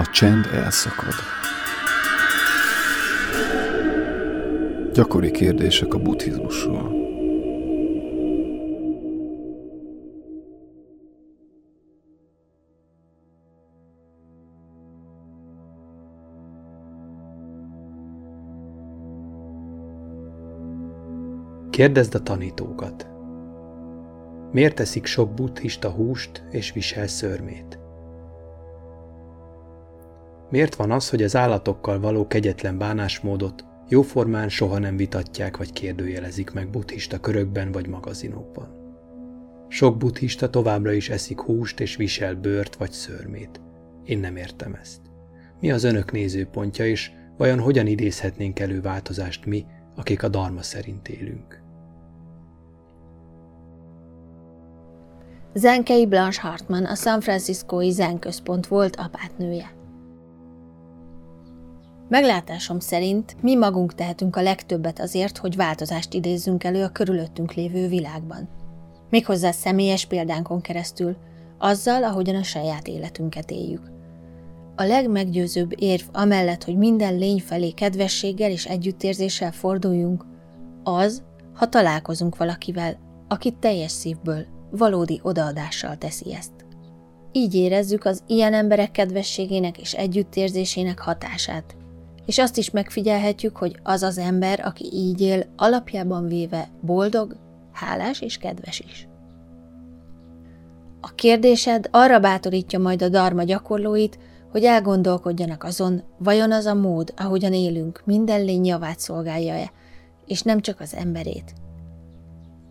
A csend elszakad. Gyakori kérdések a buddhizmusról. Kérdezd a tanítókat. Miért teszik sok buddhista húst és visel szörmét? Miért van az, hogy az állatokkal való kegyetlen bánásmódot jóformán soha nem vitatják vagy kérdőjelezik meg buddhista körökben vagy magazinokban? Sok buddhista továbbra is eszik húst és visel bőrt vagy szörmét. Én nem értem ezt. Mi az önök nézőpontja, és vajon hogyan idézhetnénk elő változást mi, akik a darma szerint élünk? Zenkei Blanche Hartman a San Franciscói Zen központ volt apátnője. Meglátásom szerint mi magunk tehetünk a legtöbbet azért, hogy változást idézzünk elő a körülöttünk lévő világban. Méghozzá személyes példánkon keresztül, azzal, ahogyan a saját életünket éljük. A legmeggyőzőbb érv amellett, hogy minden lény felé kedvességgel és együttérzéssel forduljunk, az, ha találkozunk valakivel, akit teljes szívből valódi odaadással teszi ezt. Így érezzük az ilyen emberek kedvességének és együttérzésének hatását, és azt is megfigyelhetjük, hogy az az ember, aki így él, alapjában véve boldog, hálás és kedves is. A kérdésed arra bátorítja majd a darma gyakorlóit, hogy elgondolkodjanak azon, vajon az a mód, ahogyan élünk, minden lény javát szolgálja-e, és nem csak az emberét.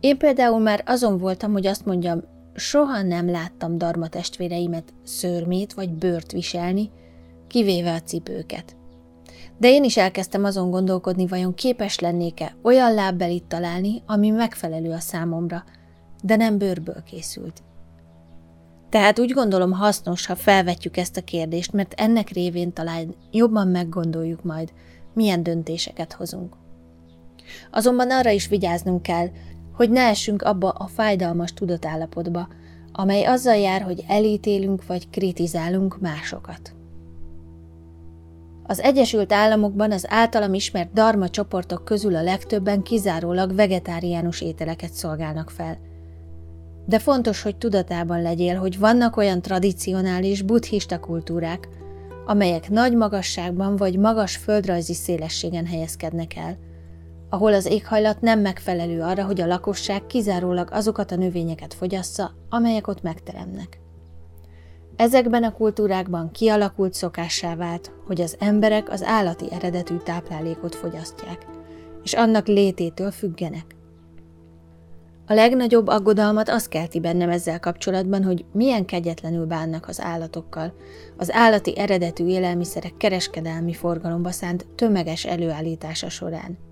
Én például már azon voltam, hogy azt mondjam, soha nem láttam darma testvéreimet szörmét vagy bőrt viselni, kivéve a cipőket. De én is elkezdtem azon gondolkodni, vajon képes lennék-e olyan lábbelit találni, ami megfelelő a számomra, de nem bőrből készült. Tehát úgy gondolom hasznos, ha felvetjük ezt a kérdést, mert ennek révén talán jobban meggondoljuk majd, milyen döntéseket hozunk. Azonban arra is vigyáznunk kell, hogy ne essünk abba a fájdalmas tudatállapotba, amely azzal jár, hogy elítélünk vagy kritizálunk másokat. Az Egyesült Államokban az általam ismert darma csoportok közül a legtöbben kizárólag vegetáriánus ételeket szolgálnak fel. De fontos, hogy tudatában legyél, hogy vannak olyan tradicionális buddhista kultúrák, amelyek nagy magasságban vagy magas földrajzi szélességen helyezkednek el – ahol az éghajlat nem megfelelő arra, hogy a lakosság kizárólag azokat a növényeket fogyassza, amelyek ott megteremnek. Ezekben a kultúrákban kialakult szokássá vált, hogy az emberek az állati eredetű táplálékot fogyasztják, és annak lététől függenek. A legnagyobb aggodalmat az kelti bennem ezzel kapcsolatban, hogy milyen kegyetlenül bánnak az állatokkal, az állati eredetű élelmiszerek kereskedelmi forgalomba szánt tömeges előállítása során –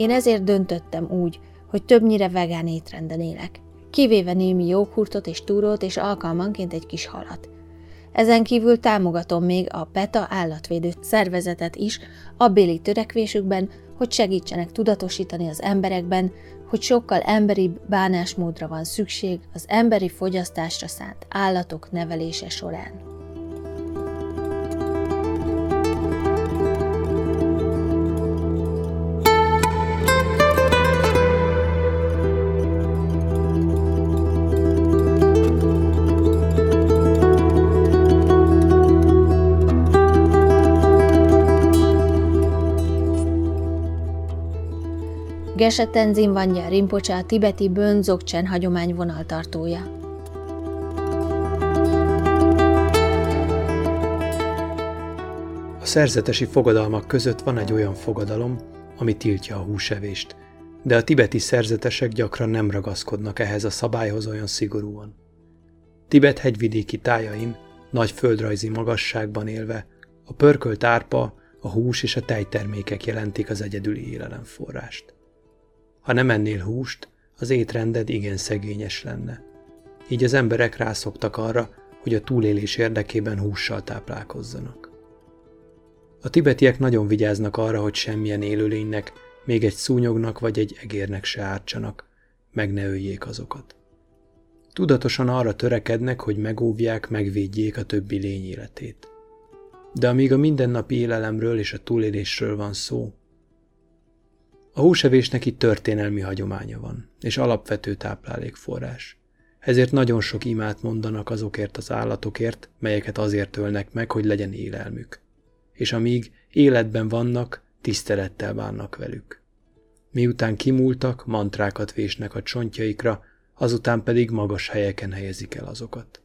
én ezért döntöttem úgy, hogy többnyire vegán étrenden élek, kivéve némi joghurtot és túrót és alkalmanként egy kis halat. Ezen kívül támogatom még a PETA állatvédő szervezetet is a béli törekvésükben, hogy segítsenek tudatosítani az emberekben, hogy sokkal emberibb bánásmódra van szükség az emberi fogyasztásra szánt állatok nevelése során. Gese Tenzin Vanya Rinpoche a tibeti Bön Dzogchen hagyomány vonaltartója. A szerzetesi fogadalmak között van egy olyan fogadalom, ami tiltja a húsevést, de a tibeti szerzetesek gyakran nem ragaszkodnak ehhez a szabályhoz olyan szigorúan. Tibet hegyvidéki tájain, nagy földrajzi magasságban élve, a pörkölt árpa, a hús és a tejtermékek jelentik az egyedüli élelemforrást. Ha nem ennél húst, az étrended igen szegényes lenne. Így az emberek rászoktak arra, hogy a túlélés érdekében hússal táplálkozzanak. A tibetiek nagyon vigyáznak arra, hogy semmilyen élőlénynek, még egy szúnyognak vagy egy egérnek se ártsanak, meg ne öljék azokat. Tudatosan arra törekednek, hogy megóvják, megvédjék a többi lény életét. De amíg a mindennapi élelemről és a túlélésről van szó, a húsevésnek itt történelmi hagyománya van, és alapvető táplálékforrás. Ezért nagyon sok imát mondanak azokért az állatokért, melyeket azért ölnek meg, hogy legyen élelmük. És amíg életben vannak, tisztelettel bánnak velük. Miután kimúltak, mantrákat vésnek a csontjaikra, azután pedig magas helyeken helyezik el azokat.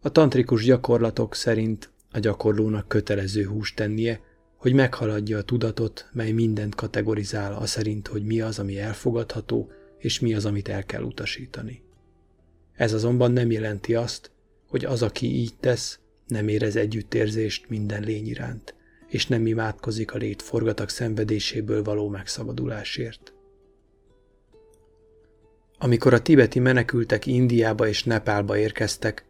A tantrikus gyakorlatok szerint a gyakorlónak kötelező húst tennie, hogy meghaladja a tudatot, mely mindent kategorizál a szerint, hogy mi az, ami elfogadható, és mi az, amit el kell utasítani. Ez azonban nem jelenti azt, hogy az, aki így tesz, nem érez együttérzést minden lény iránt, és nem imádkozik a lét forgatak szenvedéséből való megszabadulásért. Amikor a tibeti menekültek Indiába és Nepálba érkeztek,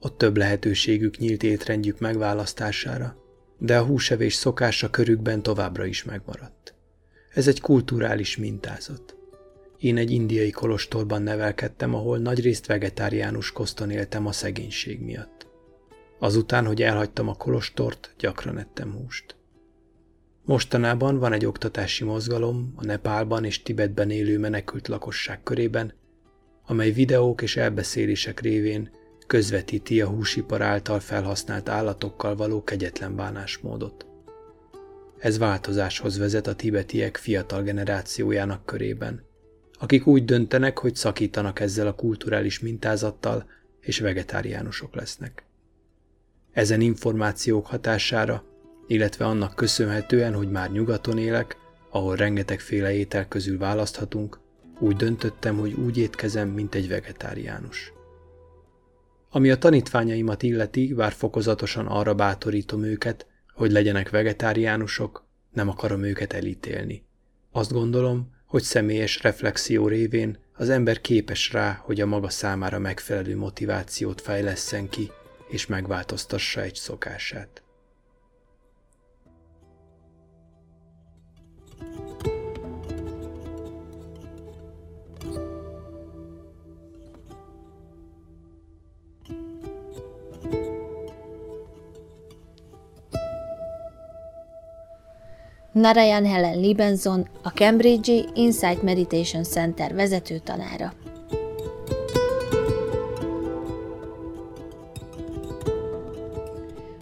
ott több lehetőségük nyílt étrendjük megválasztására, de a húsevés szokása körükben továbbra is megmaradt. Ez egy kulturális mintázat. Én egy indiai kolostorban nevelkedtem, ahol nagyrészt vegetáriánus koszton éltem a szegénység miatt. Azután, hogy elhagytam a kolostort, gyakran ettem húst. Mostanában van egy oktatási mozgalom a Nepálban és Tibetben élő menekült lakosság körében, amely videók és elbeszélések révén közvetíti a húsipar által felhasznált állatokkal való kegyetlen bánásmódot. Ez változáshoz vezet a tibetiek fiatal generációjának körében, akik úgy döntenek, hogy szakítanak ezzel a kulturális mintázattal, és vegetáriánusok lesznek. Ezen információk hatására, illetve annak köszönhetően, hogy már nyugaton élek, ahol rengetegféle étel közül választhatunk, úgy döntöttem, hogy úgy étkezem, mint egy vegetáriánus. Ami a tanítványaimat illeti, bár fokozatosan arra bátorítom őket, hogy legyenek vegetáriánusok, nem akarom őket elítélni. Azt gondolom, hogy személyes reflexió révén az ember képes rá, hogy a maga számára megfelelő motivációt fejlesszen ki, és megváltoztassa egy szokását. Narayan Helen Libenson, a Cambridge Insight Meditation Center vezető tanára.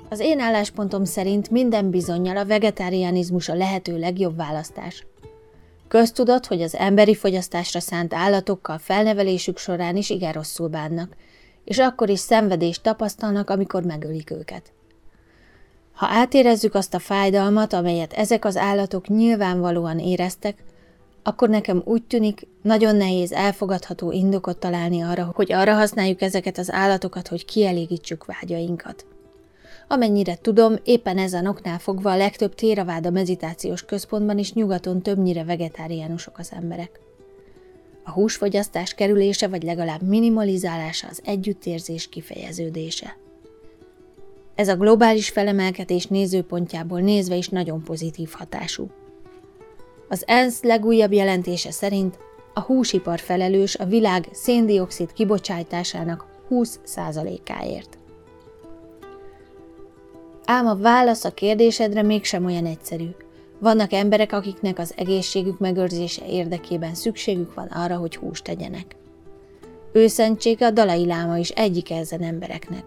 Az én álláspontom szerint minden bizonyal a vegetárianizmus a lehető legjobb választás. Köztudott, hogy az emberi fogyasztásra szánt állatokkal felnevelésük során is igen rosszul bánnak, és akkor is szenvedést tapasztalnak, amikor megölik őket. Ha átérezzük azt a fájdalmat, amelyet ezek az állatok nyilvánvalóan éreztek, akkor nekem úgy tűnik, nagyon nehéz elfogadható indokot találni arra, hogy arra használjuk ezeket az állatokat, hogy kielégítsük vágyainkat. Amennyire tudom, éppen ezen oknál fogva a legtöbb téraváda meditációs központban is nyugaton többnyire vegetáriánusok az emberek. A húsfogyasztás kerülése vagy legalább minimalizálása az együttérzés kifejeződése. Ez a globális felemelkedés nézőpontjából nézve is nagyon pozitív hatású. Az ENSZ legújabb jelentése szerint a húsipar felelős a világ széndiokszid kibocsátásának 20%-áért. Ám a válasz a kérdésedre mégsem olyan egyszerű. Vannak emberek, akiknek az egészségük megőrzése érdekében szükségük van arra, hogy húst tegyenek. Őszentsége a Dalai Láma is egyik ezen embereknek.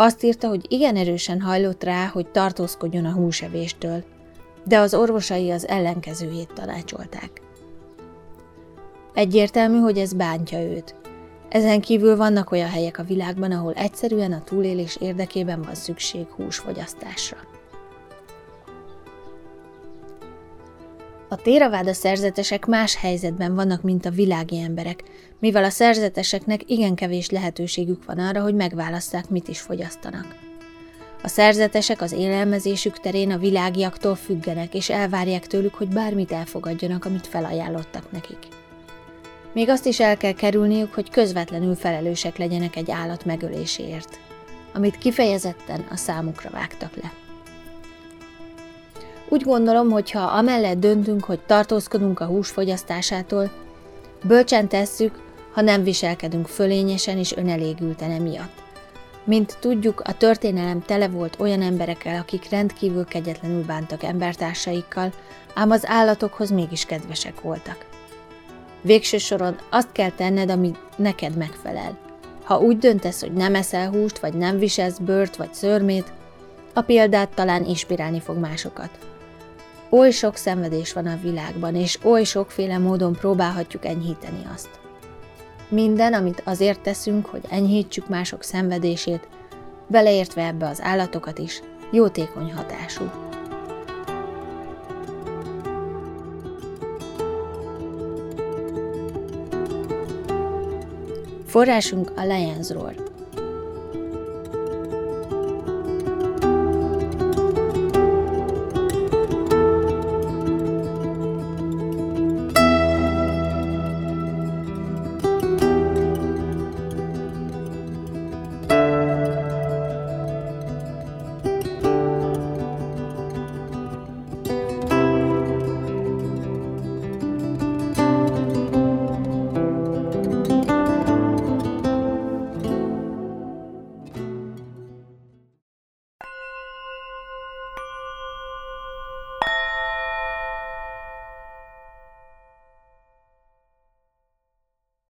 Azt írta, hogy igen erősen hajlott rá, hogy tartózkodjon a húsevéstől, de az orvosai az ellenkezőjét tanácsolták. Egyértelmű, hogy ez bántja őt. Ezen kívül vannak olyan helyek a világban, ahol egyszerűen a túlélés érdekében van szükség húsfogyasztásra. A téraváda szerzetesek más helyzetben vannak, mint a világi emberek, mivel a szerzeteseknek igen kevés lehetőségük van arra, hogy megválasszák, mit is fogyasztanak. A szerzetesek az élelmezésük terén a világiaktól függenek, és elvárják tőlük, hogy bármit elfogadjanak, amit felajánlottak nekik. Még azt is el kell kerülniük, hogy közvetlenül felelősek legyenek egy állat megöléséért, amit kifejezetten a számukra vágtak le. Úgy gondolom, hogy ha amellett döntünk, hogy tartózkodunk a hús fogyasztásától, bölcsen tesszük, ha nem viselkedünk fölényesen és önelégülten emiatt. Mint tudjuk, a történelem tele volt olyan emberekkel, akik rendkívül kegyetlenül bántak embertársaikkal, ám az állatokhoz mégis kedvesek voltak. Végső soron azt kell tenned, ami neked megfelel. Ha úgy döntesz, hogy nem eszel húst, vagy nem viselsz bőrt vagy szörmét, a példát talán inspirálni fog másokat. Oly sok szenvedés van a világban, és oly sokféle módon próbálhatjuk enyhíteni azt. Minden, amit azért teszünk, hogy enyhítsük mások szenvedését, beleértve ebbe az állatokat is, jótékony hatású. Forrásunk a Lions Roar.